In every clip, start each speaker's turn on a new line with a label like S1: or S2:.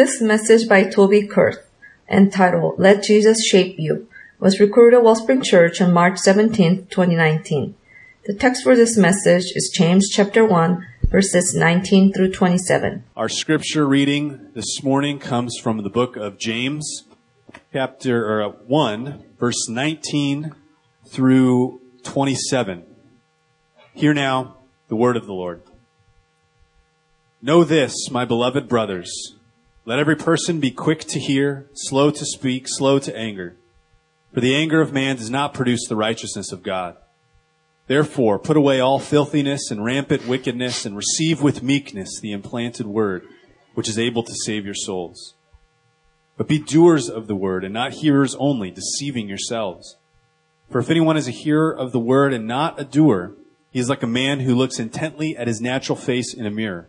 S1: This message by Toby Kurth, entitled Let Jesus Shape You, was recorded at Wellspring Church on March 17, 2019. The text for this message is James chapter 1, verses 19 through 27.
S2: Our scripture reading this morning comes from the book of James, chapter uh, 1, verse 19 through 27. Hear now the word of the Lord. Know this, my beloved brothers. Let every person be quick to hear, slow to speak, slow to anger. For the anger of man does not produce the righteousness of God. Therefore, put away all filthiness and rampant wickedness and receive with meekness the implanted word, which is able to save your souls. But be doers of the word and not hearers only, deceiving yourselves. For if anyone is a hearer of the word and not a doer, he is like a man who looks intently at his natural face in a mirror.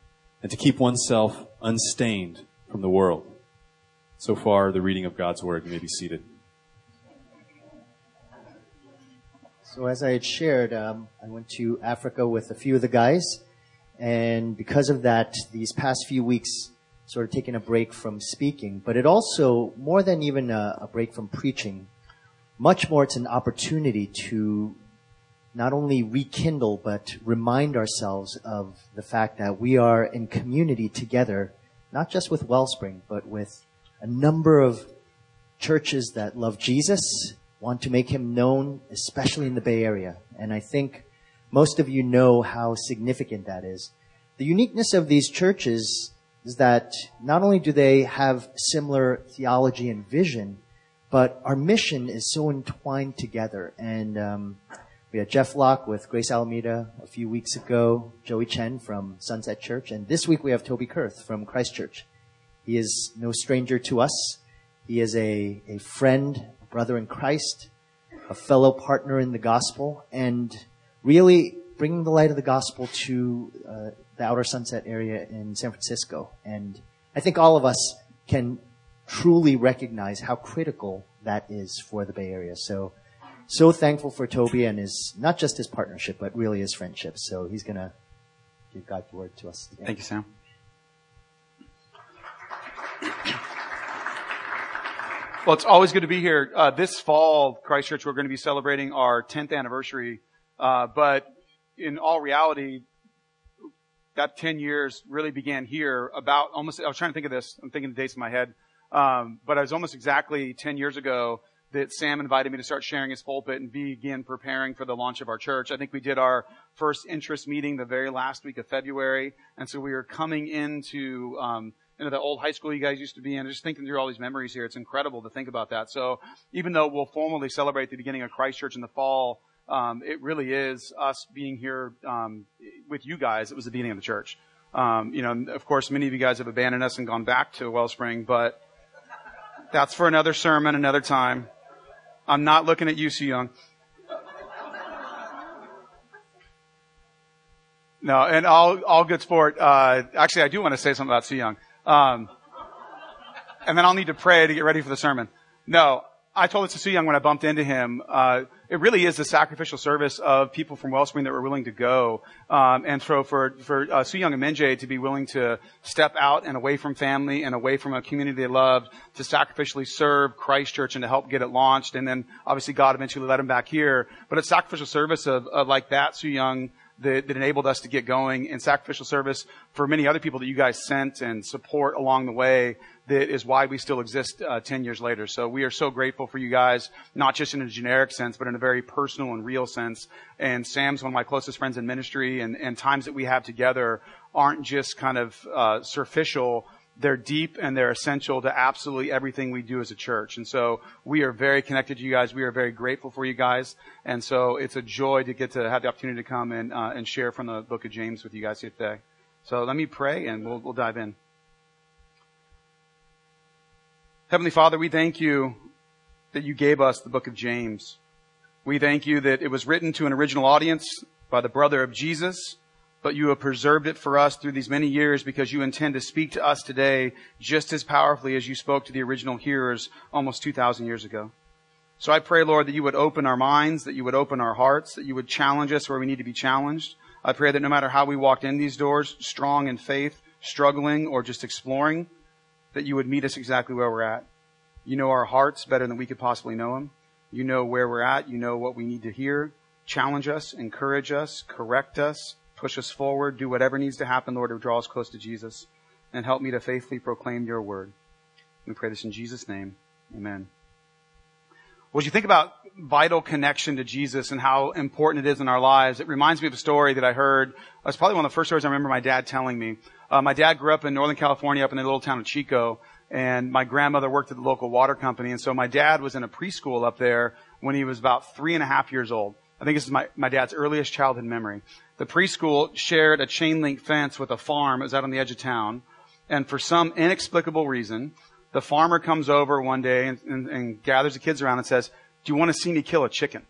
S2: and to keep oneself unstained from the world. So far, the reading of God's Word. You may be seated.
S3: So as I had shared, um, I went to Africa with a few of the guys, and because of that, these past few weeks, sort of taking a break from speaking. But it also, more than even a, a break from preaching, much more it's an opportunity to not only rekindle but remind ourselves of the fact that we are in community together, not just with Wellspring, but with a number of churches that love Jesus, want to make him known, especially in the Bay Area. And I think most of you know how significant that is. The uniqueness of these churches is that not only do they have similar theology and vision, but our mission is so entwined together. And um, we had Jeff Locke with Grace Alameda a few weeks ago, Joey Chen from Sunset Church, and this week we have Toby Kurth from Christ Church. He is no stranger to us. He is a, a friend, a brother in Christ, a fellow partner in the gospel, and really bringing the light of the gospel to uh, the outer Sunset area in San Francisco. And I think all of us can truly recognize how critical that is for the Bay Area. So, so thankful for Toby and his, not just his partnership, but really his friendship. So he's going to give God's word to us today.
S4: Thank you, Sam. Well, it's always good to be here. Uh, this fall, Christ Church, we're going to be celebrating our 10th anniversary. Uh, but in all reality, that 10 years really began here about almost, I was trying to think of this. I'm thinking the dates in my head. Um, but it was almost exactly 10 years ago that Sam invited me to start sharing his pulpit and begin preparing for the launch of our church. I think we did our first interest meeting the very last week of February. And so we are coming into, um, into the old high school you guys used to be in. Just thinking through all these memories here. It's incredible to think about that. So even though we'll formally celebrate the beginning of Christ Church in the fall, um, it really is us being here um, with you guys. It was the beginning of the church. Um, you know, of course, many of you guys have abandoned us and gone back to Wellspring, but that's for another sermon, another time. I'm not looking at you, Sue Young. No, and all all good sport. Uh, actually, I do want to say something about Sue Young. Um, and then I'll need to pray to get ready for the sermon. No, I told this to Sue Young when I bumped into him. Uh, it really is the sacrificial service of people from Wellspring that were willing to go. Um, and so for, for uh, Sue Young and Menjay to be willing to step out and away from family and away from a community they loved to sacrificially serve Christ Church and to help get it launched. And then obviously God eventually led them back here. But it's sacrificial service of, of like that, Su Young, that, that, enabled us to get going and sacrificial service for many other people that you guys sent and support along the way that is why we still exist uh, 10 years later. So we are so grateful for you guys, not just in a generic sense, but in a very personal and real sense. And Sam's one of my closest friends in ministry and, and times that we have together aren't just kind of uh, superficial, they're deep and they're essential to absolutely everything we do as a church. And so we are very connected to you guys. We are very grateful for you guys. And so it's a joy to get to have the opportunity to come and, uh, and share from the book of James with you guys here today. So let me pray and we'll, we'll dive in. Heavenly Father, we thank you that you gave us the book of James. We thank you that it was written to an original audience by the brother of Jesus, but you have preserved it for us through these many years because you intend to speak to us today just as powerfully as you spoke to the original hearers almost 2,000 years ago. So I pray, Lord, that you would open our minds, that you would open our hearts, that you would challenge us where we need to be challenged. I pray that no matter how we walked in these doors, strong in faith, struggling, or just exploring, that you would meet us exactly where we're at. You know our hearts better than we could possibly know them. You know where we're at. You know what we need to hear. Challenge us, encourage us, correct us, push us forward, do whatever needs to happen, Lord, to draw us close to Jesus, and help me to faithfully proclaim your word. We pray this in Jesus' name. Amen. Well, as you think about vital connection to Jesus and how important it is in our lives, it reminds me of a story that I heard. It's probably one of the first stories I remember my dad telling me. Uh, my dad grew up in Northern California, up in the little town of Chico, and my grandmother worked at the local water company, and so my dad was in a preschool up there when he was about three and a half years old. I think this is my, my dad's earliest childhood memory. The preschool shared a chain link fence with a farm. It was out on the edge of town. And for some inexplicable reason, the farmer comes over one day and, and, and gathers the kids around and says, do you want to see me kill a chicken?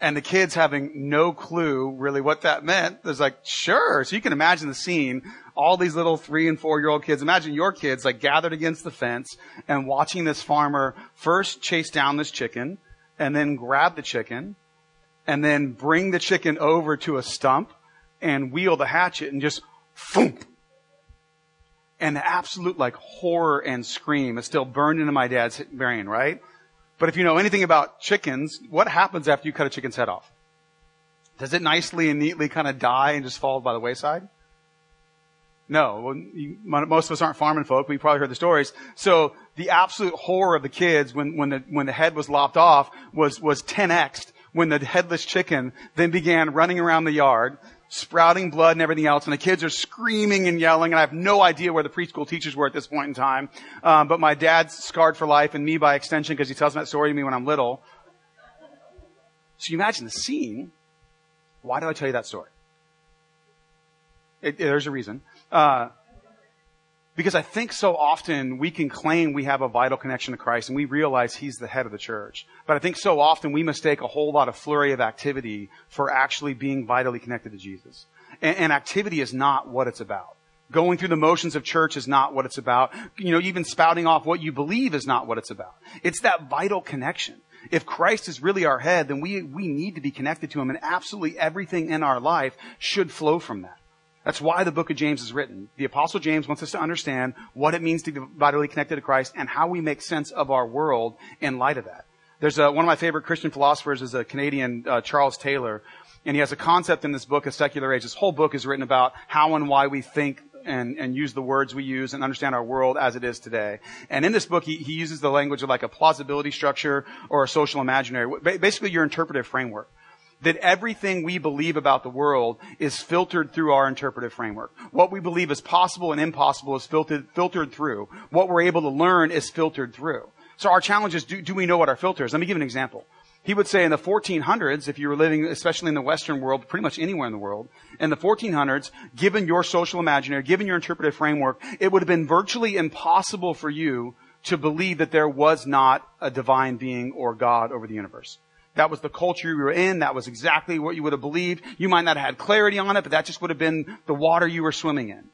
S4: And the kids having no clue really what that meant, there's like, sure. So you can imagine the scene. All these little three and four year old kids. Imagine your kids like gathered against the fence and watching this farmer first chase down this chicken and then grab the chicken and then bring the chicken over to a stump and wheel the hatchet and just thump and the absolute like horror and scream is still burned into my dad's brain, right? But if you know anything about chickens, what happens after you cut a chicken's head off? Does it nicely and neatly kind of die and just fall by the wayside? No, most of us aren't farming folk. We probably heard the stories. So the absolute horror of the kids when, when the, when the head was lopped off was, was 10x when the headless chicken then began running around the yard, sprouting blood and everything else, and the kids are screaming and yelling, and I have no idea where the preschool teachers were at this point in time. Um, but my dad's scarred for life, and me by extension, because he tells that story to me when I'm little. So you imagine the scene. Why do I tell you that story? It, it, there's a reason. Uh, because I think so often we can claim we have a vital connection to Christ and we realize He's the head of the church. But I think so often we mistake a whole lot of flurry of activity for actually being vitally connected to Jesus. And, and activity is not what it's about. Going through the motions of church is not what it's about. You know, even spouting off what you believe is not what it's about. It's that vital connection. If Christ is really our head, then we, we need to be connected to Him and absolutely everything in our life should flow from that. That's why the book of James is written. The apostle James wants us to understand what it means to be vitally connected to Christ and how we make sense of our world in light of that. There's a, one of my favorite Christian philosophers is a Canadian, uh, Charles Taylor, and he has a concept in this book, A Secular Age. This whole book is written about how and why we think and, and use the words we use and understand our world as it is today. And in this book, he, he uses the language of like a plausibility structure or a social imaginary, basically your interpretive framework that everything we believe about the world is filtered through our interpretive framework. What we believe is possible and impossible is filtered, filtered through. What we're able to learn is filtered through. So our challenge is, do, do we know what our filter is? Let me give an example. He would say in the 1400s, if you were living, especially in the Western world, pretty much anywhere in the world, in the 1400s, given your social imaginary, given your interpretive framework, it would have been virtually impossible for you to believe that there was not a divine being or God over the universe. That was the culture you were in. That was exactly what you would have believed. You might not have had clarity on it, but that just would have been the water you were swimming in.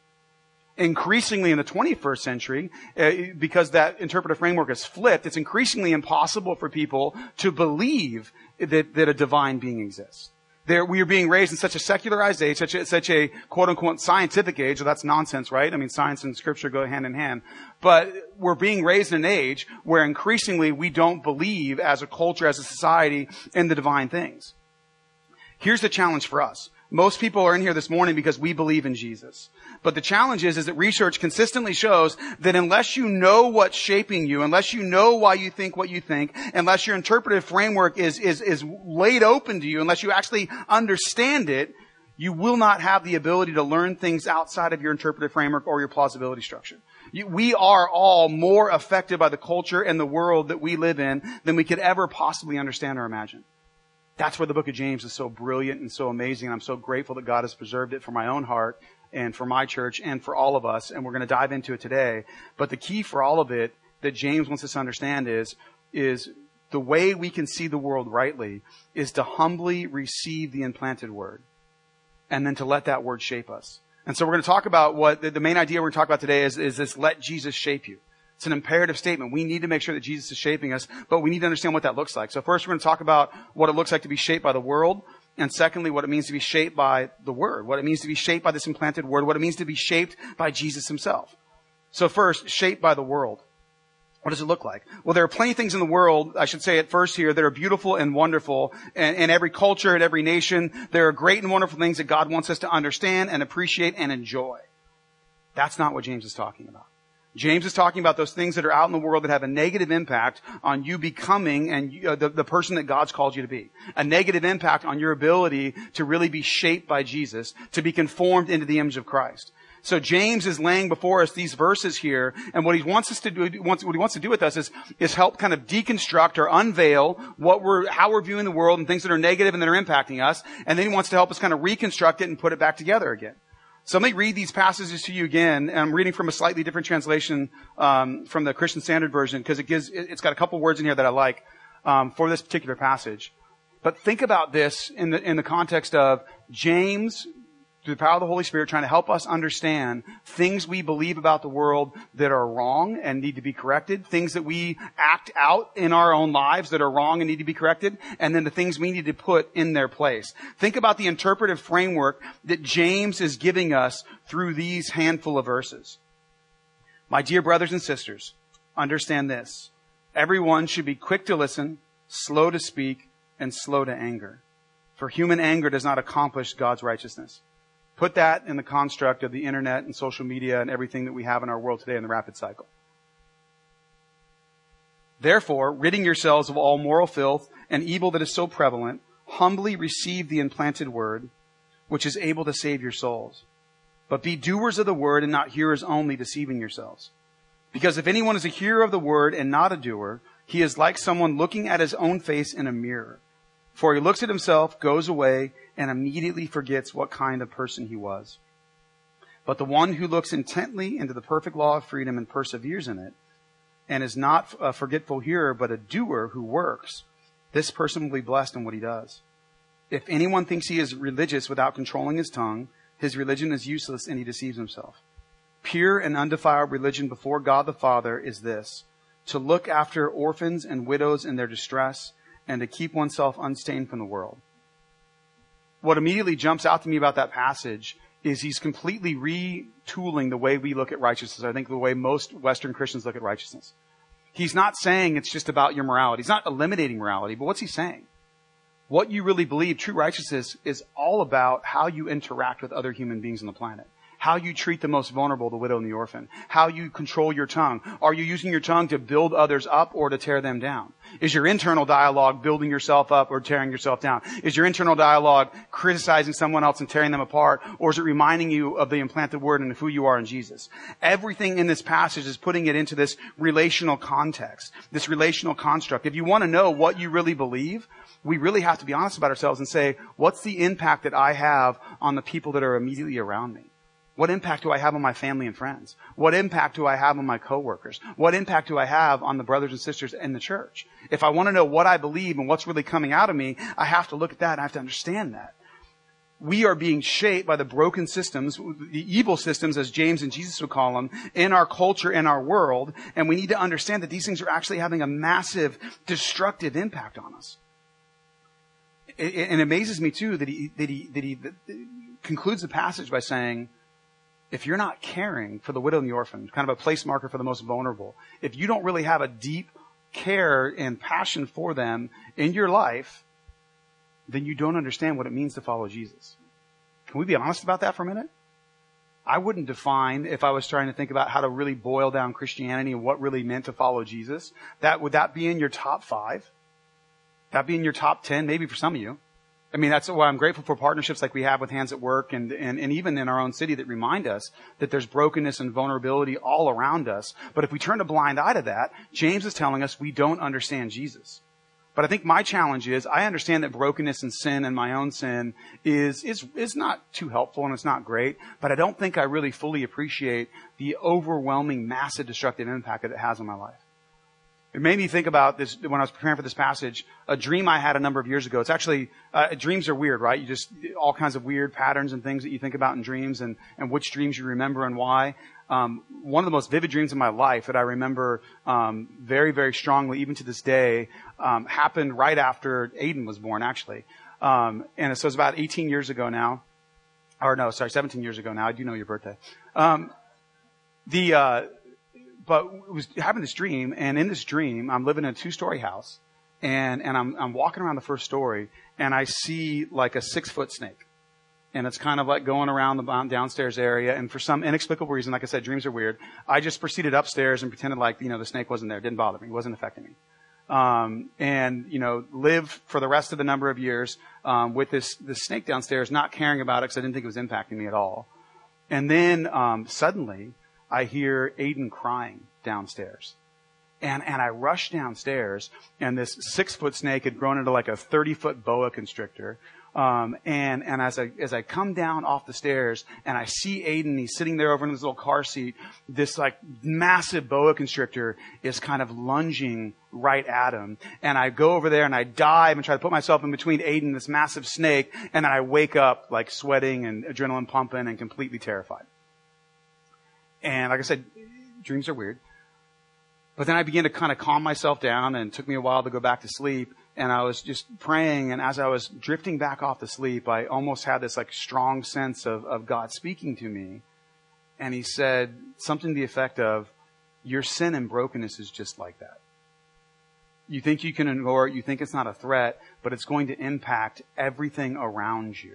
S4: Increasingly in the 21st century, uh, because that interpretive framework is flipped, it's increasingly impossible for people to believe that, that a divine being exists. There, we are being raised in such a secularized age, such a, such a quote unquote scientific age. Well, that's nonsense, right? I mean, science and scripture go hand in hand. But we're being raised in an age where increasingly we don't believe as a culture, as a society, in the divine things. Here's the challenge for us. Most people are in here this morning because we believe in Jesus. But the challenge is, is that research consistently shows that unless you know what's shaping you, unless you know why you think what you think, unless your interpretive framework is, is, is laid open to you, unless you actually understand it, you will not have the ability to learn things outside of your interpretive framework or your plausibility structure. We are all more affected by the culture and the world that we live in than we could ever possibly understand or imagine. That's where the book of James is so brilliant and so amazing. And I'm so grateful that God has preserved it for my own heart and for my church and for all of us, and we're going to dive into it today. But the key for all of it that James wants us to understand is, is the way we can see the world rightly is to humbly receive the implanted word and then to let that word shape us. And so we're going to talk about what the, main idea we're going to talk about today is, is this let Jesus shape you. It's an imperative statement. We need to make sure that Jesus is shaping us, but we need to understand what that looks like. So first we're going to talk about what it looks like to be shaped by the world. And secondly, what it means to be shaped by the Word, what it means to be shaped by this implanted Word, what it means to be shaped by Jesus Himself. So first, shaped by the world. What does it look like? Well, there are plenty of things in the world, I should say at first here, that are beautiful and wonderful. And in every culture, in every nation, there are great and wonderful things that God wants us to understand and appreciate and enjoy. That's not what James is talking about. James is talking about those things that are out in the world that have a negative impact on you becoming and uh, the, the person that God's called you to be. A negative impact on your ability to really be shaped by Jesus, to be conformed into the image of Christ. So James is laying before us these verses here, and what he wants us to do, what he wants to do with us is, is help kind of deconstruct or unveil what we're, how we're viewing the world and things that are negative and that are impacting us, and then he wants to help us kind of reconstruct it and put it back together again. So let me read these passages to you again. I'm reading from a slightly different translation um, from the Christian Standard Version because it gives it's got a couple words in here that I like um, for this particular passage. But think about this in the in the context of James through the power of the Holy Spirit, trying to help us understand things we believe about the world that are wrong and need to be corrected, things that we act out in our own lives that are wrong and need to be corrected, and then the things we need to put in their place. Think about the interpretive framework that James is giving us through these handful of verses. My dear brothers and sisters, understand this. Everyone should be quick to listen, slow to speak, and slow to anger. For human anger does not accomplish God's righteousness. Put that in the construct of the internet and social media and everything that we have in our world today in the rapid cycle. Therefore, ridding yourselves of all moral filth and evil that is so prevalent, humbly receive the implanted word, which is able to save your souls. But be doers of the word and not hearers only, deceiving yourselves. Because if anyone is a hearer of the word and not a doer, he is like someone looking at his own face in a mirror. For he looks at himself, goes away, and immediately forgets what kind of person he was. But the one who looks intently into the perfect law of freedom and perseveres in it, and is not a forgetful hearer, but a doer who works, this person will be blessed in what he does. If anyone thinks he is religious without controlling his tongue, his religion is useless and he deceives himself. Pure and undefiled religion before God the Father is this, to look after orphans and widows in their distress and to keep oneself unstained from the world. What immediately jumps out to me about that passage is he's completely retooling the way we look at righteousness. I think the way most Western Christians look at righteousness. He's not saying it's just about your morality. He's not eliminating morality, but what's he saying? What you really believe, true righteousness, is all about how you interact with other human beings on the planet how you treat the most vulnerable, the widow and the orphan, how you control your tongue. Are you using your tongue to build others up or to tear them down? Is your internal dialogue building yourself up or tearing yourself down? Is your internal dialogue criticizing someone else and tearing them apart? Or is it reminding you of the implanted word and of who you are in Jesus? Everything in this passage is putting it into this relational context, this relational construct. If you want to know what you really believe, we really have to be honest about ourselves and say, what's the impact that I have on the people that are immediately around me? What impact do I have on my family and friends? What impact do I have on my coworkers? What impact do I have on the brothers and sisters in the church? If I want to know what I believe and what's really coming out of me, I have to look at that and I have to understand that. We are being shaped by the broken systems, the evil systems, as James and Jesus would call them, in our culture, in our world, and we need to understand that these things are actually having a massive destructive impact on us. It, it, it amazes me too that he, that he, that he, that concludes the passage by saying, if you're not caring for the widow and the orphan, kind of a place marker for the most vulnerable, if you don't really have a deep care and passion for them in your life, then you don't understand what it means to follow Jesus. Can we be honest about that for a minute? I wouldn't define if I was trying to think about how to really boil down Christianity and what really meant to follow Jesus. That would that be in your top five? That be in your top ten, maybe for some of you. I mean, that's why I'm grateful for partnerships like we have with Hands at Work and, and, and even in our own city that remind us that there's brokenness and vulnerability all around us. But if we turn a blind eye to that, James is telling us we don't understand Jesus. But I think my challenge is I understand that brokenness and sin and my own sin is, is, is not too helpful and it's not great, but I don't think I really fully appreciate the overwhelming, massive destructive impact that it has on my life. It made me think about this when I was preparing for this passage. A dream I had a number of years ago. It's actually uh, dreams are weird, right? You just all kinds of weird patterns and things that you think about in dreams, and and which dreams you remember and why. Um, one of the most vivid dreams in my life that I remember um, very very strongly, even to this day, um, happened right after Aiden was born, actually. Um, and so it was about 18 years ago now, or no, sorry, 17 years ago now. I do know your birthday. Um, the uh, but was having this dream, and in this dream, I'm living in a two-story house, and and I'm I'm walking around the first story, and I see like a six-foot snake, and it's kind of like going around the downstairs area, and for some inexplicable reason, like I said, dreams are weird. I just proceeded upstairs and pretended like you know the snake wasn't there, it didn't bother me, it wasn't affecting me. Um, and you know, live for the rest of the number of years um, with this this snake downstairs, not caring about it because I didn't think it was impacting me at all. And then um, suddenly, I hear Aiden crying downstairs. And, and I rush downstairs, and this six foot snake had grown into like a 30 foot boa constrictor. Um, and, and as I, as I come down off the stairs and I see Aiden, he's sitting there over in his little car seat, this like massive boa constrictor is kind of lunging right at him. And I go over there and I dive and try to put myself in between Aiden and this massive snake, and then I wake up like sweating and adrenaline pumping and completely terrified. And like I said, dreams are weird. But then I began to kind of calm myself down and it took me a while to go back to sleep. And I was just praying. And as I was drifting back off to sleep, I almost had this like strong sense of, of God speaking to me. And he said something to the effect of, your sin and brokenness is just like that. You think you can ignore it. You think it's not a threat, but it's going to impact everything around you.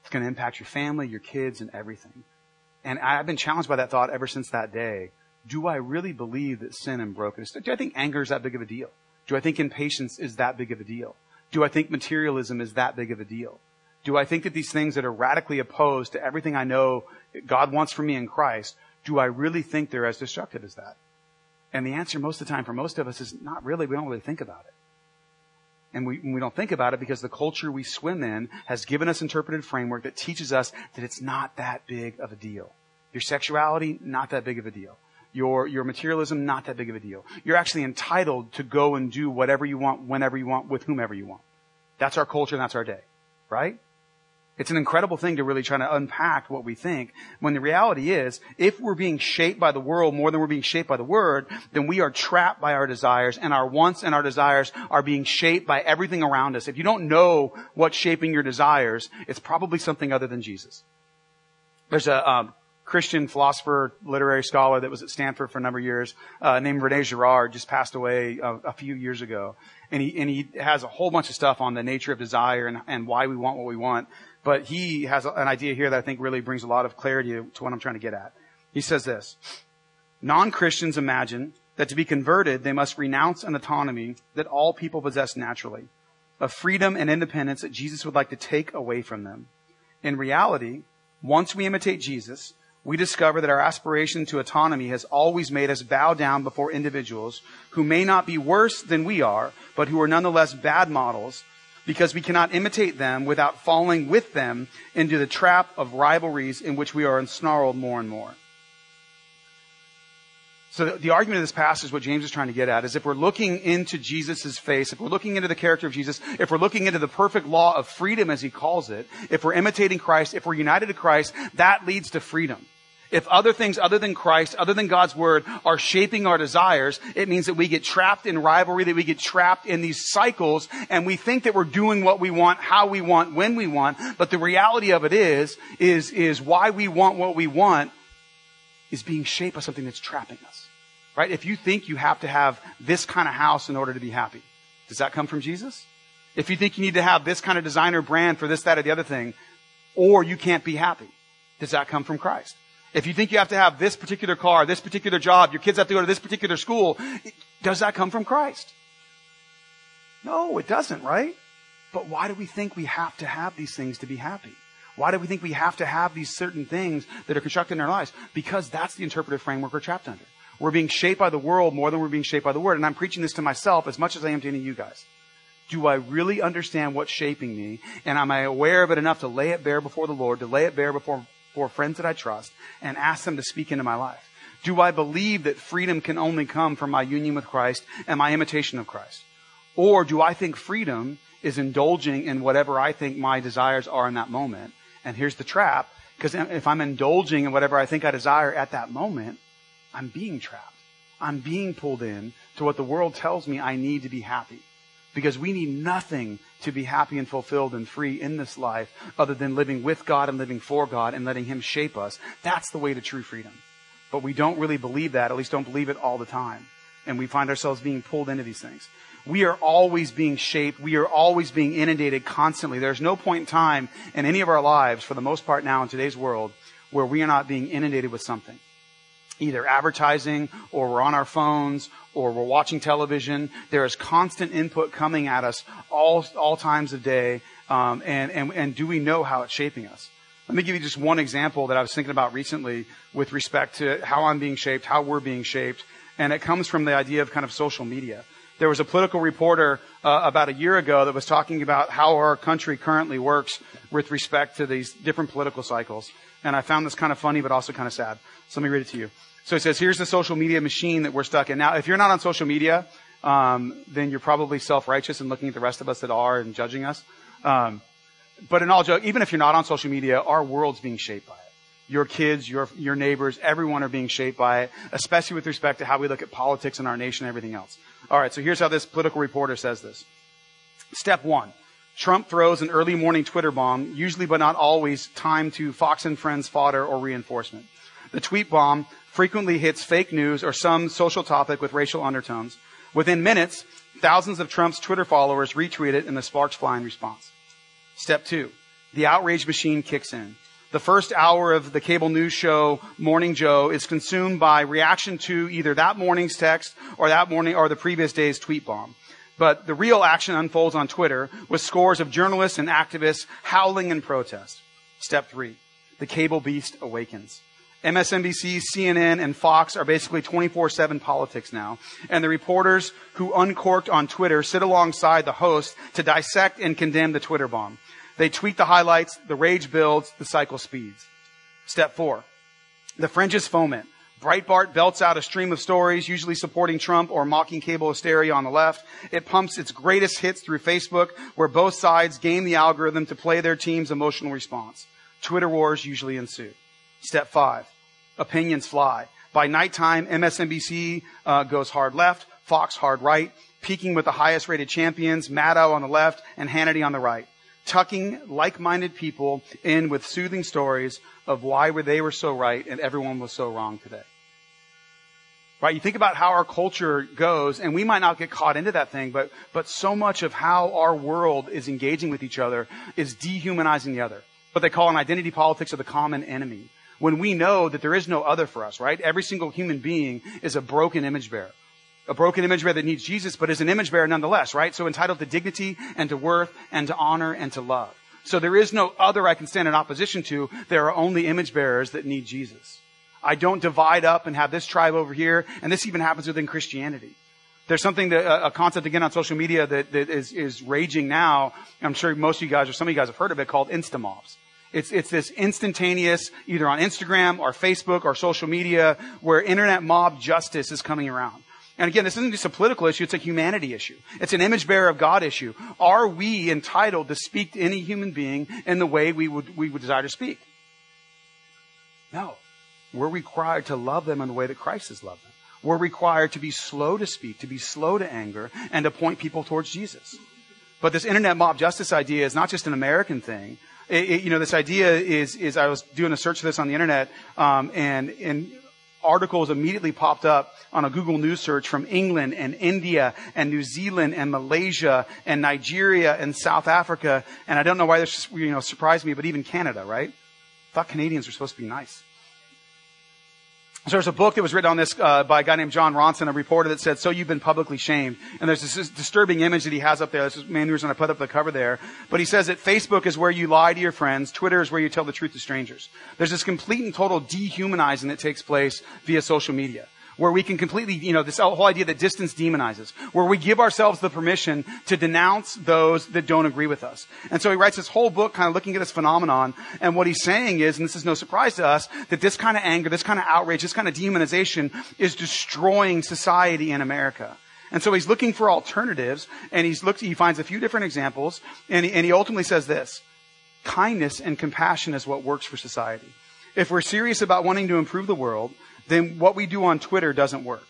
S4: It's going to impact your family, your kids, and everything. And I've been challenged by that thought ever since that day. Do I really believe that sin and brokenness, do I think anger is that big of a deal? Do I think impatience is that big of a deal? Do I think materialism is that big of a deal? Do I think that these things that are radically opposed to everything I know God wants for me in Christ, do I really think they're as destructive as that? And the answer most of the time for most of us is not really. We don't really think about it. And we, we don't think about it because the culture we swim in has given us interpreted framework that teaches us that it's not that big of a deal. Your sexuality, not that big of a deal. Your, your materialism, not that big of a deal. You're actually entitled to go and do whatever you want, whenever you want, with whomever you want. That's our culture and that's our day. Right? It's an incredible thing to really try to unpack what we think when the reality is, if we're being shaped by the world more than we're being shaped by the Word, then we are trapped by our desires and our wants and our desires are being shaped by everything around us. If you don't know what's shaping your desires, it's probably something other than Jesus. There's a um, Christian philosopher, literary scholar that was at Stanford for a number of years, uh, named Rene Girard, just passed away a, a few years ago. And he, and he has a whole bunch of stuff on the nature of desire and, and why we want what we want. But he has an idea here that I think really brings a lot of clarity to what I'm trying to get at. He says this, non-Christians imagine that to be converted, they must renounce an autonomy that all people possess naturally, a freedom and independence that Jesus would like to take away from them. In reality, once we imitate Jesus, we discover that our aspiration to autonomy has always made us bow down before individuals who may not be worse than we are, but who are nonetheless bad models because we cannot imitate them without falling with them into the trap of rivalries in which we are ensnarled more and more. So the, argument of this passage, what James is trying to get at, is if we're looking into Jesus' face, if we're looking into the character of Jesus, if we're looking into the perfect law of freedom as he calls it, if we're imitating Christ, if we're united to Christ, that leads to freedom. If other things other than Christ, other than God's Word are shaping our desires, it means that we get trapped in rivalry, that we get trapped in these cycles, and we think that we're doing what we want, how we want, when we want, but the reality of it is, is, is why we want what we want is being shaped by something that's trapping us. Right? If you think you have to have this kind of house in order to be happy, does that come from Jesus? If you think you need to have this kind of designer brand for this, that, or the other thing, or you can't be happy, does that come from Christ? If you think you have to have this particular car, this particular job, your kids have to go to this particular school, does that come from Christ? No, it doesn't, right? But why do we think we have to have these things to be happy? Why do we think we have to have these certain things that are constructed in our lives? Because that's the interpretive framework we're trapped under. We're being shaped by the world more than we're being shaped by the word. And I'm preaching this to myself as much as I am to any of you guys. Do I really understand what's shaping me? And am I aware of it enough to lay it bare before the Lord, to lay it bare before, before friends that I trust, and ask them to speak into my life? Do I believe that freedom can only come from my union with Christ and my imitation of Christ? Or do I think freedom is indulging in whatever I think my desires are in that moment? And here's the trap, because if I'm indulging in whatever I think I desire at that moment, I'm being trapped. I'm being pulled in to what the world tells me I need to be happy. Because we need nothing to be happy and fulfilled and free in this life other than living with God and living for God and letting Him shape us. That's the way to true freedom. But we don't really believe that, at least don't believe it all the time. And we find ourselves being pulled into these things. We are always being shaped. We are always being inundated constantly. There's no point in time in any of our lives, for the most part now in today's world, where we are not being inundated with something either advertising or we're on our phones or we're watching television. There is constant input coming at us all, all times of day. Um, and, and, and do we know how it's shaping us? Let me give you just one example that I was thinking about recently with respect to how I'm being shaped, how we're being shaped. And it comes from the idea of kind of social media. There was a political reporter uh, about a year ago that was talking about how our country currently works with respect to these different political cycles. And I found this kind of funny, but also kind of sad. So let me read it to you. So he says, here's the social media machine that we're stuck in. Now, if you're not on social media, um, then you're probably self-righteous and looking at the rest of us that are and judging us. Um, but in all joke, even if you're not on social media, our world's being shaped by it. Your kids, your your neighbors, everyone are being shaped by it, especially with respect to how we look at politics in our nation and everything else. All right, so here's how this political reporter says this. Step one. Trump throws an early morning Twitter bomb, usually but not always timed to Fox and Friends fodder or reinforcement. The tweet bomb frequently hits fake news or some social topic with racial undertones. Within minutes, thousands of Trump's Twitter followers retweet it and the sparks fly in response. Step two, the outrage machine kicks in. The first hour of the cable news show Morning Joe is consumed by reaction to either that morning's text or that morning or the previous day's tweet bomb. But the real action unfolds on Twitter with scores of journalists and activists howling in protest. Step three, the cable beast awakens. MSNBC, CNN, and Fox are basically 24-7 politics now. And the reporters who uncorked on Twitter sit alongside the host to dissect and condemn the Twitter bomb. They tweet the highlights, the rage builds, the cycle speeds. Step four. The fringes foment. Breitbart belts out a stream of stories, usually supporting Trump or mocking cable hysteria on the left. It pumps its greatest hits through Facebook, where both sides game the algorithm to play their team's emotional response. Twitter wars usually ensue. Step five opinions fly. By nighttime, MSNBC uh, goes hard left, Fox hard right, peaking with the highest rated champions, Maddow on the left, and Hannity on the right. Tucking like-minded people in with soothing stories of why they were so right and everyone was so wrong today. Right? You think about how our culture goes, and we might not get caught into that thing, but, but so much of how our world is engaging with each other is dehumanizing the other. What they call an identity politics of the common enemy when we know that there is no other for us, right? Every single human being is a broken image bearer. A broken image bearer that needs Jesus, but is an image bearer nonetheless, right? So entitled to dignity and to worth and to honor and to love. So there is no other I can stand in opposition to. There are only image bearers that need Jesus. I don't divide up and have this tribe over here, and this even happens within Christianity. There's something that, a concept again on social media that, that is, is raging now. I'm sure most of you guys or some of you guys have heard of it called instamobs. It's, it's this instantaneous, either on Instagram or Facebook or social media, where internet mob justice is coming around. And again, this isn't just a political issue, it's a humanity issue. It's an image bearer of God issue. Are we entitled to speak to any human being in the way we would, we would desire to speak? No. We're required to love them in the way that Christ has loved them. We're required to be slow to speak, to be slow to anger, and to point people towards Jesus. But this internet mob justice idea is not just an American thing. It, it, you know, this idea is, is I was doing a search for this on the internet, um, and, and articles immediately popped up on a Google News search from England and India and New Zealand and Malaysia and Nigeria and South Africa. And I don't know why this, you know, surprised me, but even Canada, right? I thought Canadians were supposed to be nice. So there's a book that was written on this uh, by a guy named Jon Ronson, a reporter that said, "So you've been publicly shamed." And there's this, this disturbing image that he has up there. This is main reason I put up the cover there. But he says that Facebook is where you lie to your friends. Twitter is where you tell the truth to strangers. There's this complete and total dehumanizing that takes place via social media. Where we can completely, you know, this whole idea that distance demonizes, where we give ourselves the permission to denounce those that don't agree with us. And so he writes this whole book kind of looking at this phenomenon, and what he's saying is, and this is no surprise to us, that this kind of anger, this kind of outrage, this kind of demonization is destroying society in America. And so he's looking for alternatives, and he's looked, he finds a few different examples, and he, and he ultimately says this, kindness and compassion is what works for society. If we're serious about wanting to improve the world, then what we do on Twitter doesn't work.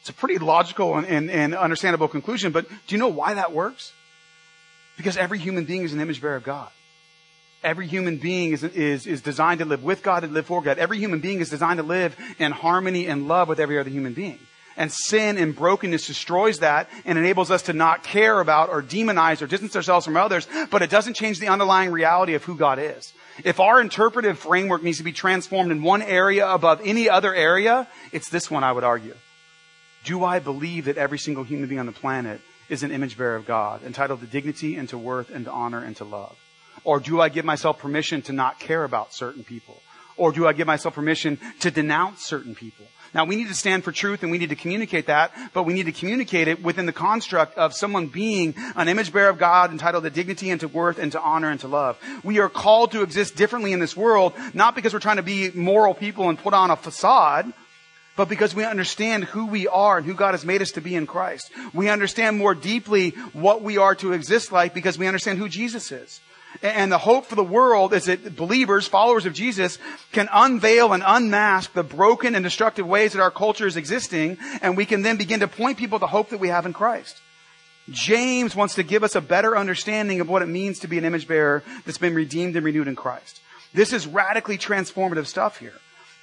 S4: It's a pretty logical and, and, and, understandable conclusion, but do you know why that works? Because every human being is an image bearer of God. Every human being is, is, is designed to live with God and live for God. Every human being is designed to live in harmony and love with every other human being. And sin and brokenness destroys that and enables us to not care about or demonize or distance ourselves from others, but it doesn't change the underlying reality of who God is. If our interpretive framework needs to be transformed in one area above any other area, it's this one, I would argue. Do I believe that every single human being on the planet is an image bearer of God, entitled to dignity and to worth and to honor and to love? Or do I give myself permission to not care about certain people? Or do I give myself permission to denounce certain people? Now we need to stand for truth and we need to communicate that, but we need to communicate it within the construct of someone being an image bearer of God entitled to dignity and to worth and to honor and to love. We are called to exist differently in this world, not because we're trying to be moral people and put on a facade, but because we understand who we are and who God has made us to be in Christ. We understand more deeply what we are to exist like because we understand who Jesus is. And the hope for the world is that believers, followers of Jesus, can unveil and unmask the broken and destructive ways that our culture is existing, and we can then begin to point people to hope that we have in Christ. James wants to give us a better understanding of what it means to be an image bearer that's been redeemed and renewed in Christ. This is radically transformative stuff here.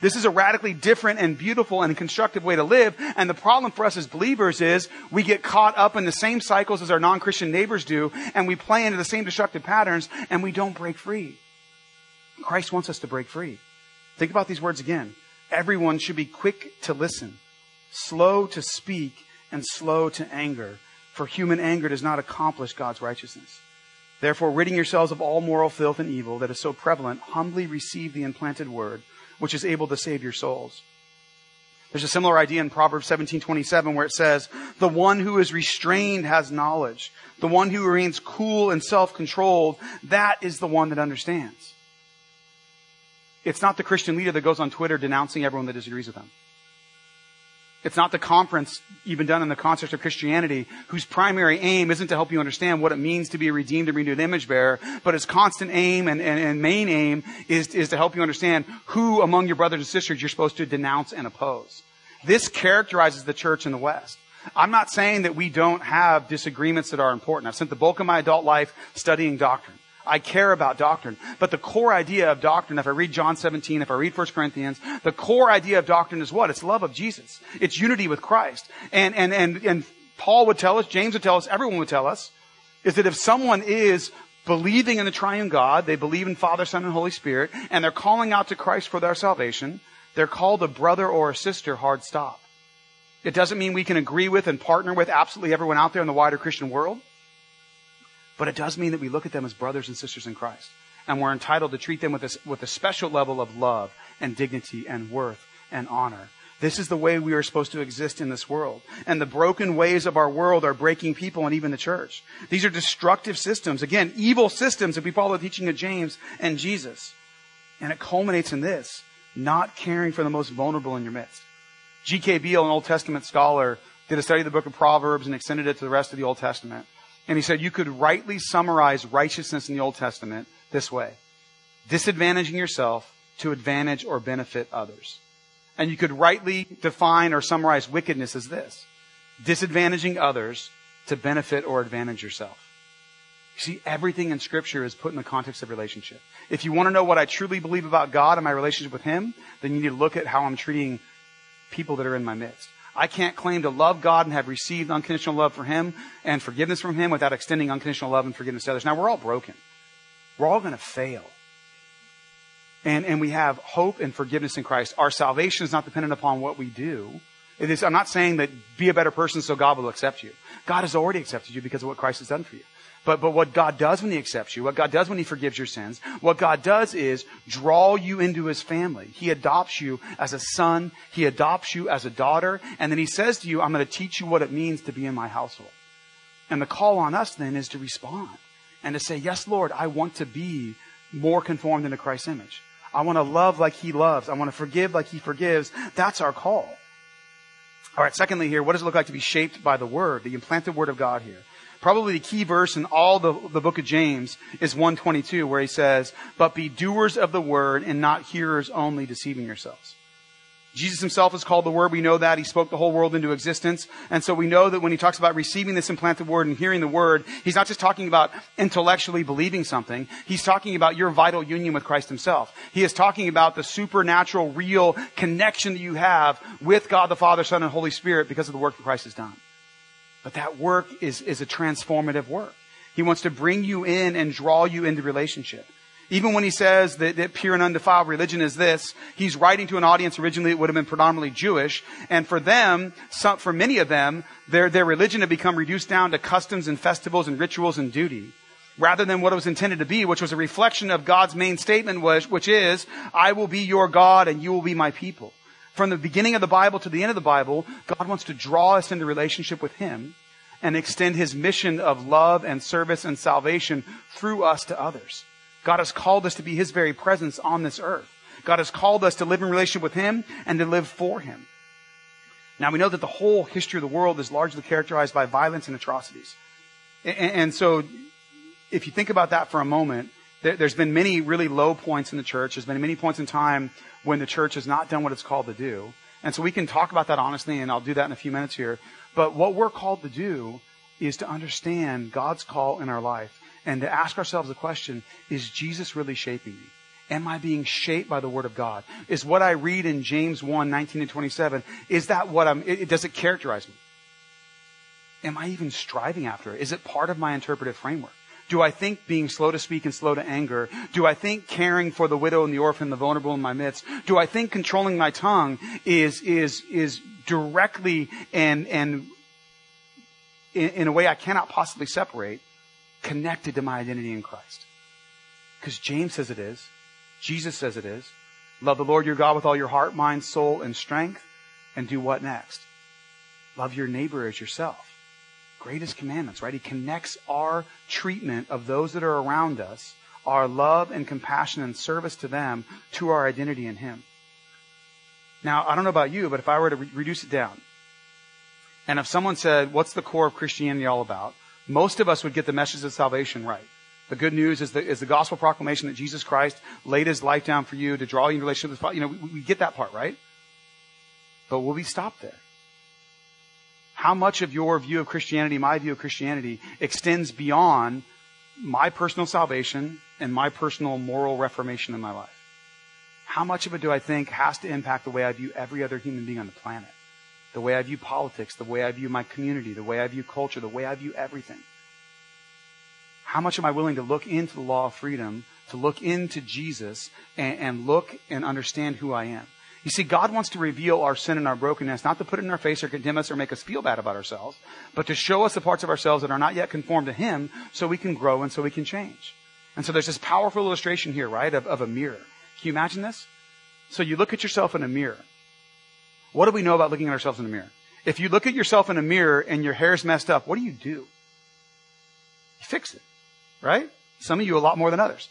S4: This is a radically different and beautiful and constructive way to live. And the problem for us as believers is we get caught up in the same cycles as our non-Christian neighbors do, and we play into the same destructive patterns, and we don't break free. Christ wants us to break free. Think about these words again. Everyone should be quick to listen, slow to speak, and slow to anger, for human anger does not accomplish God's righteousness. Therefore, ridding yourselves of all moral filth and evil that is so prevalent, humbly receive the implanted word which is able to save your souls. There's a similar idea in Proverbs 17:27 where it says, "The one who is restrained has knowledge. The one who remains cool and self-controlled, that is the one that understands." It's not the Christian leader that goes on Twitter denouncing everyone that disagrees with them. It's not the conference, even done in the context of Christianity, whose primary aim isn't to help you understand what it means to be a redeemed and renewed image bearer, but its constant aim and, and, and main aim is, is to help you understand who among your brothers and sisters you're supposed to denounce and oppose. This characterizes the church in the West. I'm not saying that we don't have disagreements that are important. I've spent the bulk of my adult life studying doctrine. I care about doctrine. But the core idea of doctrine, if I read John 17, if I read 1 Corinthians, the core idea of doctrine is what? It's love of Jesus. It's unity with Christ. And, and, and, and Paul would tell us, James would tell us, everyone would tell us, is that if someone is believing in the triune God, they believe in Father, Son, and Holy Spirit, and they're calling out to Christ for their salvation, they're called a brother or a sister hard stop. It doesn't mean we can agree with and partner with absolutely everyone out there in the wider Christian world. But it does mean that we look at them as brothers and sisters in Christ. And we're entitled to treat them with a, with a special level of love and dignity and worth and honor. This is the way we are supposed to exist in this world. And the broken ways of our world are breaking people and even the church. These are destructive systems. Again, evil systems if we follow the teaching of James and Jesus. And it culminates in this, not caring for the most vulnerable in your midst. G.K. Beale, an Old Testament scholar, did a study of the book of Proverbs and extended it to the rest of the Old Testament. And he said you could rightly summarize righteousness in the Old Testament this way. Disadvantaging yourself to advantage or benefit others. And you could rightly define or summarize wickedness as this. Disadvantaging others to benefit or advantage yourself. You see, everything in scripture is put in the context of relationship. If you want to know what I truly believe about God and my relationship with Him, then you need to look at how I'm treating people that are in my midst. I can't claim to love God and have received unconditional love for Him and forgiveness from Him without extending unconditional love and forgiveness to others. Now, we're all broken. We're all going to fail. And, and we have hope and forgiveness in Christ. Our salvation is not dependent upon what we do. I'm not saying that be a better person so God will accept you. God has already accepted you because of what Christ has done for you. But, but what God does when He accepts you, what God does when He forgives your sins, what God does is draw you into His family. He adopts you as a son. He adopts you as a daughter. And then He says to you, I'm going to teach you what it means to be in my household. And the call on us then is to respond and to say, yes, Lord, I want to be more conformed into Christ's image. I want to love like He loves. I want to forgive like He forgives. That's our call. All right, secondly here, what does it look like to be shaped by the Word, the implanted Word of God here? Probably the key verse in all the, the book of James is 122 where he says, but be doers of the word and not hearers only deceiving yourselves. Jesus himself is called the Word. We know that. He spoke the whole world into existence. And so we know that when he talks about receiving this implanted Word and hearing the Word, he's not just talking about intellectually believing something. He's talking about your vital union with Christ himself. He is talking about the supernatural, real connection that you have with God the Father, Son, and Holy Spirit because of the work that Christ has done. But that work is, is a transformative work. He wants to bring you in and draw you into relationship. Even when he says that, that, pure and undefiled religion is this, he's writing to an audience originally that would have been predominantly Jewish. And for them, some, for many of them, their, their religion had become reduced down to customs and festivals and rituals and duty. Rather than what it was intended to be, which was a reflection of God's main statement, which, which is, I will be your God and you will be my people. From the beginning of the Bible to the end of the Bible, God wants to draw us into relationship with Him and extend His mission of love and service and salvation through us to others. God has called us to be His very presence on this earth. God has called us to live in relationship with Him and to live for Him. Now we know that the whole history of the world is largely characterized by violence and atrocities. And, so if you think about that for a moment, there's been many really low points in the church. There's been many points in time when the church has not done what it's called to do. And so we can talk about that honestly, and I'll do that in a few minutes here. But what we're called to do is to understand God's call in our life and to ask ourselves the question, is Jesus really shaping me? Am I being shaped by the Word of God? Is what I read in James 1, 19 and 27, is that what I'm, it, does it characterize me? Am I even striving after it? Is it part of my interpretive framework? Do I think being slow to speak and slow to anger? Do I think caring for the widow and the orphan, the vulnerable in my midst? Do I think controlling my tongue is, is, is directly and, and in, in a way I cannot possibly separate connected to my identity in Christ? Because James says it is. Jesus says it is. Love the Lord your God with all your heart, mind, soul, and strength. And do what next? Love your neighbor as yourself greatest commandments, right? He connects our treatment of those that are around us, our love and compassion and service to them, to our identity in Him. Now, I don't know about you, but if I were to re- reduce it down, and if someone said, what's the core of Christianity all about? Most of us would get the message of salvation right. The good news is the, is the gospel proclamation that Jesus Christ laid his life down for you to draw you in relationship with, Father. you know, we, we get that part, right? But will we stop there? How much of your view of Christianity, my view of Christianity, extends beyond my personal salvation and my personal moral reformation in my life? How much of it do I think has to impact the way I view every other human being on the planet? The way I view politics, the way I view my community, the way I view culture, the way I view everything. How much am I willing to look into the law of freedom, to look into Jesus, and, and look and understand who I am? You see, God wants to reveal our sin and our brokenness, not to put it in our face or condemn us or make us feel bad about ourselves, but to show us the parts of ourselves that are not yet conformed to Him so we can grow and so we can change. And so there's this powerful illustration here, right, of, of a mirror. Can you imagine this? So you look at yourself in a mirror. What do we know about looking at ourselves in a mirror? If you look at yourself in a mirror and your hair's messed up, what do you do? You fix it, right? Some of you a lot more than others.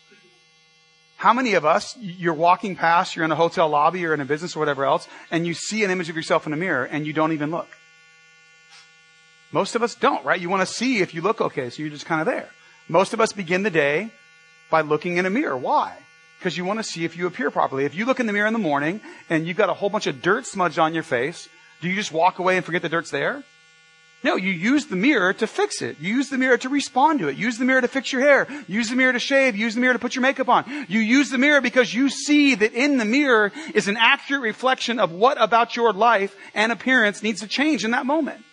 S4: How many of us, you're walking past, you're in a hotel lobby or in a business or whatever else, and you see an image of yourself in a mirror and you don't even look? Most of us don't, right? You want to see if you look okay, so you're just kind of there. Most of us begin the day by looking in a mirror. Why? Because you want to see if you appear properly. If you look in the mirror in the morning and you've got a whole bunch of dirt smudged on your face, do you just walk away and forget the dirt's there? No, you use the mirror to fix it. You use the mirror to respond to it. Use the mirror to fix your hair. Use the mirror to shave. Use the mirror to put your makeup on. You use the mirror because you see that in the mirror is an accurate reflection of what about your life and appearance needs to change in that moment.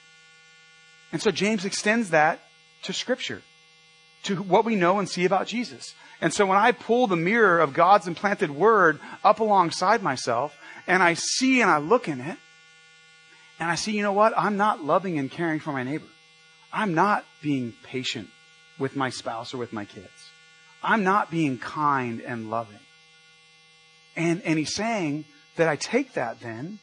S4: And so James extends that to scripture, to what we know and see about Jesus. And so when I pull the mirror of God's implanted word up alongside myself and I see and I look in it, and I see, you know what? I'm not loving and caring for my neighbor. I'm not being patient with my spouse or with my kids. I'm not being kind and loving. And, and he's saying that I take that then,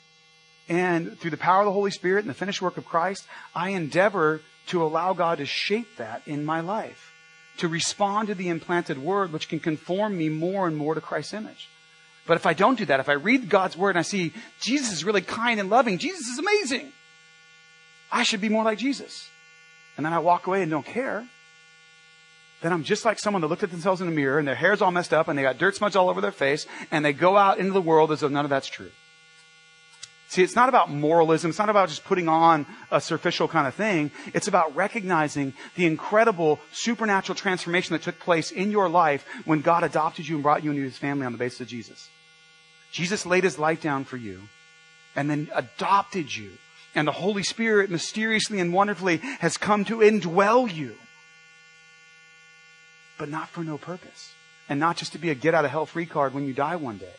S4: and through the power of the Holy Spirit and the finished work of Christ, I endeavor to allow God to shape that in my life, to respond to the implanted word, which can conform me more and more to Christ's image. But if I don't do that, if I read God's word and I see Jesus is really kind and loving, Jesus is amazing, I should be more like Jesus. And then I walk away and don't care, then I'm just like someone that looked at themselves in the mirror and their hair's all messed up and they got dirt smudged all over their face and they go out into the world as though none of that's true. See, it's not about moralism. It's not about just putting on a superficial kind of thing. It's about recognizing the incredible supernatural transformation that took place in your life when God adopted you and brought you into his family on the basis of Jesus. Jesus laid his life down for you and then adopted you. And the Holy Spirit mysteriously and wonderfully has come to indwell you but not for no purpose. And not just to be a get out of hell free card when you die one day.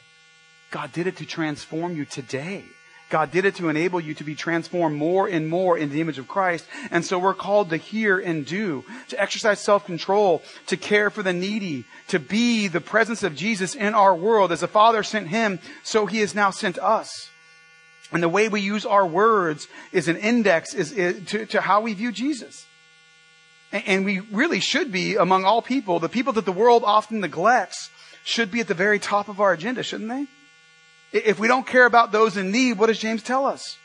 S4: God did it to transform you today. God did it to enable you to be transformed more and more in the image of Christ. And so we're called to hear and do, to exercise self-control, to care for the needy, to be the presence of Jesus in our world. As the Father sent him, so he has now sent us. And the way we use our words is an index is, is to, to how we view Jesus. And we really should be, among all people, the people that the world often neglects should be at the very top of our agenda, shouldn't they? If we don't care about those in need, what does James tell us?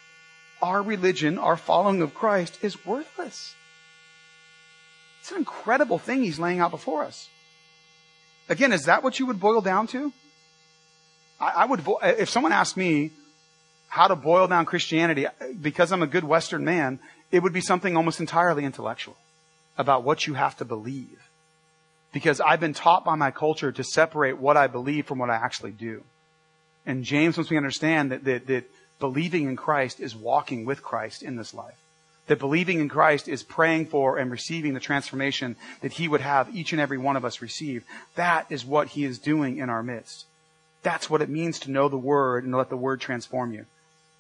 S4: Our religion, our following of Christ is worthless. It's an incredible thing he's laying out before us. Again, is that what you would boil down to? I, I would, if someone asked me how to boil down Christianity, uh, because I'm a good Western man, it would be something almost entirely intellectual about what you have to believe. Because I've been taught by my culture to separate what I believe from what I actually do. And James wants me to understand that, that, that believing in Christ is walking with Christ in this life. That believing in Christ is praying for and receiving the transformation that He would have each and every one of us receive. That is what He is doing in our midst. That's what it means to know the Word and to let the Word transform you.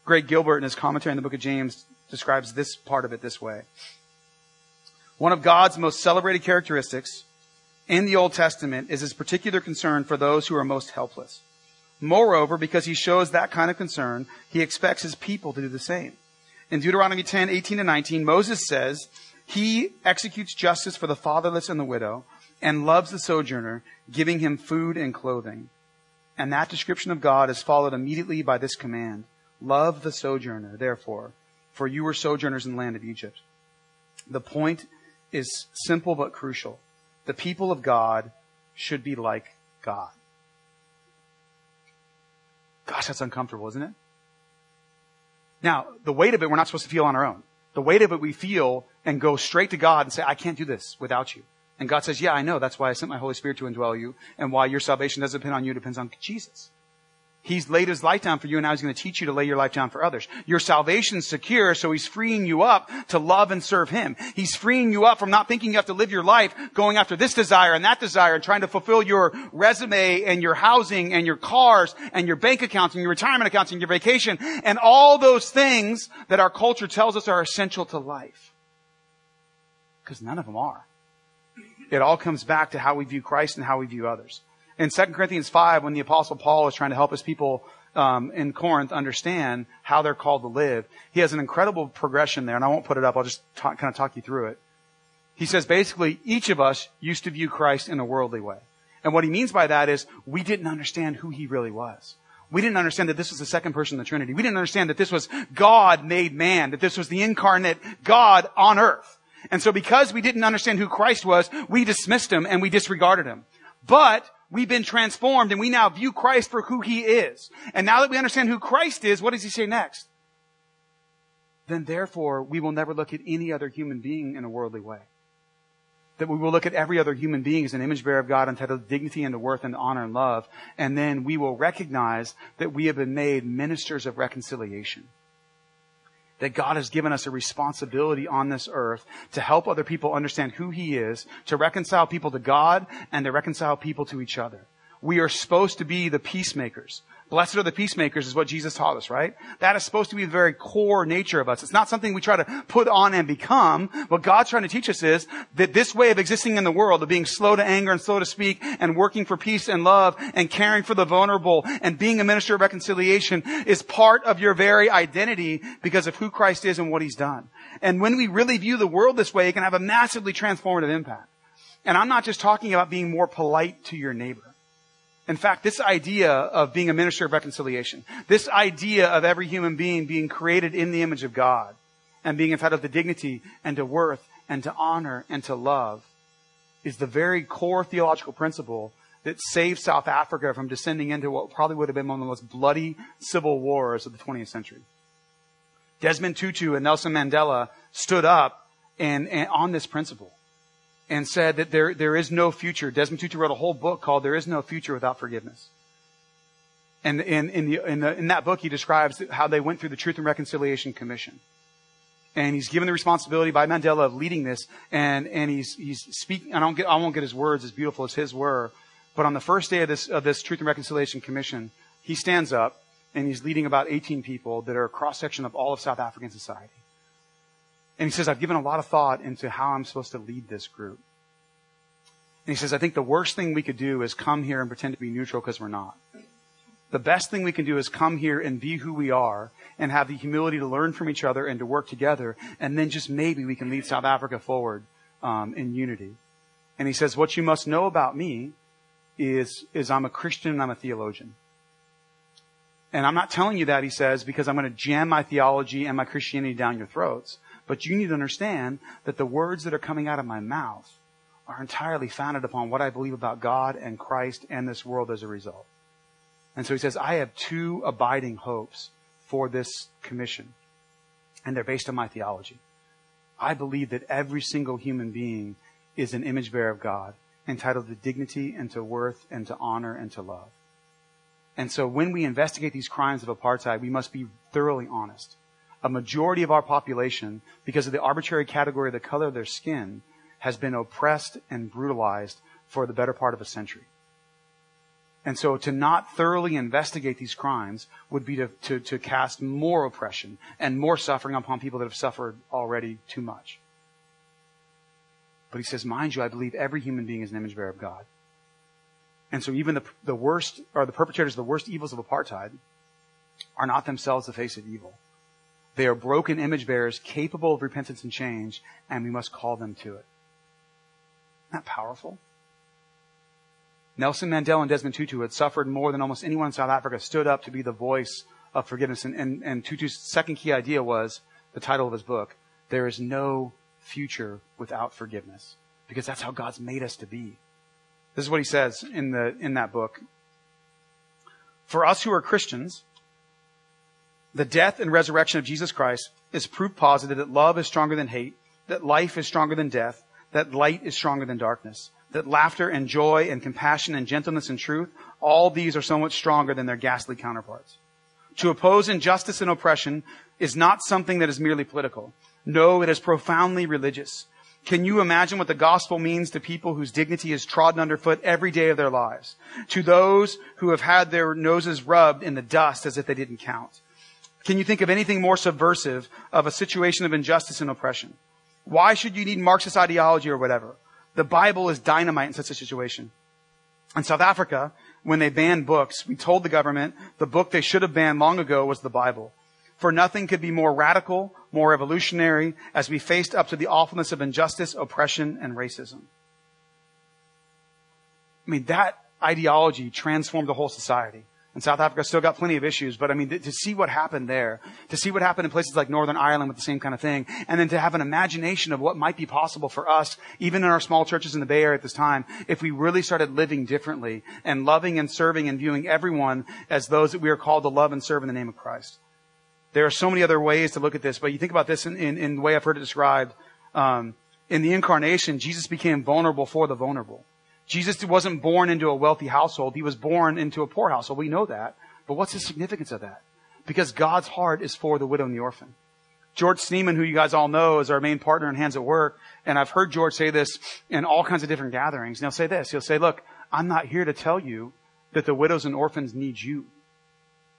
S4: Greg Gilbert in his commentary on the book of James describes this part of it this way. One of God's most celebrated characteristics in the Old Testament is his particular concern for those who are most helpless. Moreover, because he shows that kind of concern, he expects his people to do the same. In Deuteronomy 10, 18 and 19, Moses says, He executes justice for the fatherless and the widow, and loves the sojourner, giving him food and clothing. And that description of God is followed immediately by this command. Love the sojourner, therefore, for you were sojourners in the land of Egypt. The point is simple but crucial. The people of God should be like God. Gosh, that's uncomfortable, isn't it? Now, the weight of it we're not supposed to feel on our own. The weight of it we feel and go straight to God and say, I can't do this without you. And God says, yeah, I know. That's why I sent my Holy Spirit to indwell you and why your salvation doesn't depend on you, it depends on Jesus. He's laid his life down for you and now he's going to teach you to lay your life down for others. Your salvation's secure, so he's freeing you up to love and serve him. He's freeing you up from not thinking you have to live your life going after this desire and that desire and trying to fulfill your resume and your housing and your cars and your bank accounts and your retirement accounts and your vacation and all those things that our culture tells us are essential to life. Because none of them are. It all comes back to how we view Christ and how we view others in 2 Corinthians 5, when the apostle Paul is trying to help his people um, in Corinth understand how they're called to live, he has an incredible progression there, and I won't put it up. I'll just talk, kind of talk you through it. He says basically, each of us used to view Christ in a worldly way. And what he means by that is we didn't understand who he really was. We didn't understand that this was the second person of the Trinity. We didn't understand that this was God made man, that this was the incarnate God on earth. And so because we didn't understand who Christ was, we dismissed him and we disregarded him. But We've been transformed and we now view Christ for who he is. And now that we understand who Christ is, what does he say next? Then therefore, we will never look at any other human being in a worldly way. That we will look at every other human being as an image bearer of God entitled to dignity and to worth and to honor and love. And then we will recognize that we have been made ministers of reconciliation that God has given us a responsibility on this earth to help other people understand who He is, to reconcile people to God, and to reconcile people to each other. We are supposed to be the peacemakers, Blessed are the peacemakers is what Jesus taught us, right? That is supposed to be the very core nature of us. It's not something we try to put on and become. What God's trying to teach us is that this way of existing in the world, of being slow to anger and slow to speak and working for peace and love and caring for the vulnerable and being a minister of reconciliation is part of your very identity because of who Christ is and what he's done. And when we really view the world this way, it can have a massively transformative impact. And I'm not just talking about being more polite to your neighbor. In fact, this idea of being a minister of reconciliation, this idea of every human being being created in the image of God and being entitled to dignity and to worth and to honor and to love is the very core theological principle that saved South Africa from descending into what probably would have been one of the most bloody civil wars of the 20th century. Desmond Tutu and Nelson Mandela stood up and, and on this principle and said that there, there is no future. Desmond Tutu wrote a whole book called There is No Future Without Forgiveness. And in, in, the, in, the, in that book, he describes how they went through the Truth and Reconciliation Commission. And he's given the responsibility by Mandela of leading this. And, and he's, he's speaking, I don't get, I won't get his words as beautiful as his were. But on the first day of this, of this Truth and Reconciliation Commission, he stands up and he's leading about 18 people that are a cross section of all of South African society. And he says, I've given a lot of thought into how I'm supposed to lead this group. And he says, I think the worst thing we could do is come here and pretend to be neutral because we're not. The best thing we can do is come here and be who we are and have the humility to learn from each other and to work together. And then just maybe we can lead South Africa forward um, in unity. And he says, what you must know about me is, is I'm a Christian and I'm a theologian. And I'm not telling you that, he says, because I'm going to jam my theology and my Christianity down your throats. But you need to understand that the words that are coming out of my mouth are entirely founded upon what I believe about God and Christ and this world as a result. And so he says, I have two abiding hopes for this commission, and they're based on my theology. I believe that every single human being is an image bearer of God, entitled to dignity and to worth and to honor and to love. And so when we investigate these crimes of apartheid, we must be thoroughly honest a majority of our population, because of the arbitrary category of the color of their skin, has been oppressed and brutalized for the better part of a century. And so to not thoroughly investigate these crimes would be to, to, to, cast more oppression and more suffering upon people that have suffered already too much. But he says, mind you, I believe every human being is an image bearer of God. And so even the, the worst, or the perpetrators of the worst evils of apartheid are not themselves the face of evil. They are broken image bearers capable of repentance and change, and we must call them to it. Isn't that powerful? Nelson Mandela and Desmond Tutu had suffered more than almost anyone in South Africa, stood up to be the voice of forgiveness. And, and, and Tutu's second key idea was the title of his book, There is No Future Without Forgiveness. Because that's how God's made us to be. This is what he says in, the, in that book. For us who are Christians, the death and resurrection of Jesus Christ is proof positive that love is stronger than hate, that life is stronger than death, that light is stronger than darkness, that laughter and joy and compassion and gentleness and truth, all these are so much stronger than their ghastly counterparts. To oppose injustice and oppression is not something that is merely political. No, it is profoundly religious. Can you imagine what the gospel means to people whose dignity is trodden underfoot every day of their lives? To those who have had their noses rubbed in the dust as if they didn't count? Can you think of anything more subversive of a situation of injustice and oppression? Why should you need Marxist ideology or whatever? The Bible is dynamite in such a situation. In South Africa, when they banned books, we told the government the book they should have banned long ago was the Bible. For nothing could be more radical, more revolutionary as we faced up to the awfulness of injustice, oppression, and racism. I mean, that ideology transformed the whole society. And South Africa still got plenty of issues, but I mean, to see what happened there, to see what happened in places like Northern Ireland with the same kind of thing, and then to have an imagination of what might be possible for us, even in our small churches in the Bay Area at this time, if we really started living differently and loving and serving and viewing everyone as those that we are called to love and serve in the name of Christ. There are so many other ways to look at this, but you think about this in, in, in the way I've heard it described. Um, in the incarnation, Jesus became vulnerable for the vulnerable. Jesus wasn't born into a wealthy household. He was born into a poor household. We know that. But what's the significance of that? Because God's heart is for the widow and the orphan. George Snyman, who you guys all know, is our main partner in Hands at Work. And I've heard George say this in all kinds of different gatherings. And he'll say this. He'll say, look, I'm not here to tell you that the widows and orphans need you.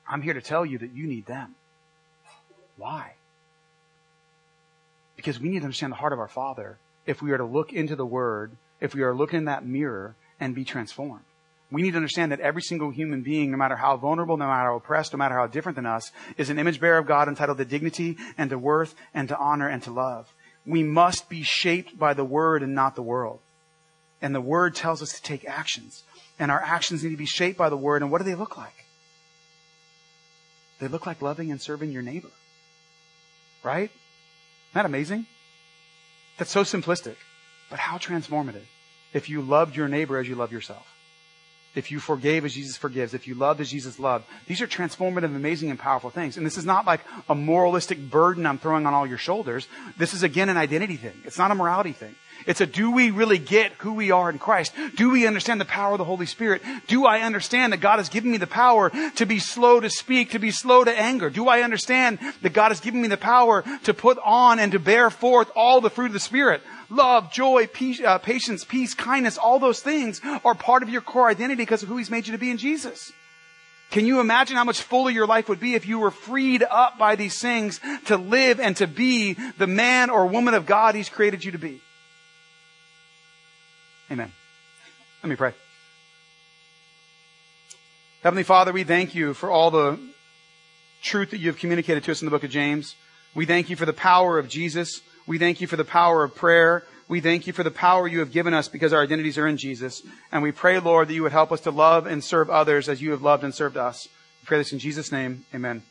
S4: I'm here to tell you that you need them. Why? Because we need to understand the heart of our Father if we are to look into the Word, if we are looking look in that mirror and be transformed. We need to understand that every single human being, no matter how vulnerable, no matter how oppressed, no matter how different than us, is an image bearer of God entitled to dignity and to worth and to honor and to love. We must be shaped by the Word and not the world. And the Word tells us to take actions. And our actions need to be shaped by the Word. And what do they look like? They look like loving and serving your neighbor. Right? Isn't that amazing? That's so simplistic, but how transformative if you loved your neighbor as you love yourself. If you forgave as Jesus forgives, if you loved as Jesus loved, these are transformative, amazing, and powerful things. And this is not like a moralistic burden I'm throwing on all your shoulders. This is again an identity thing. It's not a morality thing. It's a do we really get who we are in Christ? Do we understand the power of the Holy Spirit? Do I understand that God has given me the power to be slow to speak, to be slow to anger? Do I understand that God has given me the power to put on and to bear forth all the fruit of the Spirit? Love, joy, peace, uh, patience, peace, kindness, all those things are part of your core identity because of who He's made you to be in Jesus. Can you imagine how much fuller your life would be if you were freed up by these things to live and to be the man or woman of God He's created you to be? Amen. Let me pray. Heavenly Father, we thank you for all the truth that you have communicated to us in the book of James. We thank you for the power of Jesus. We thank you for the power of prayer. We thank you for the power you have given us because our identities are in Jesus. And we pray, Lord, that you would help us to love and serve others as you have loved and served us. We pray this in Jesus' name. Amen.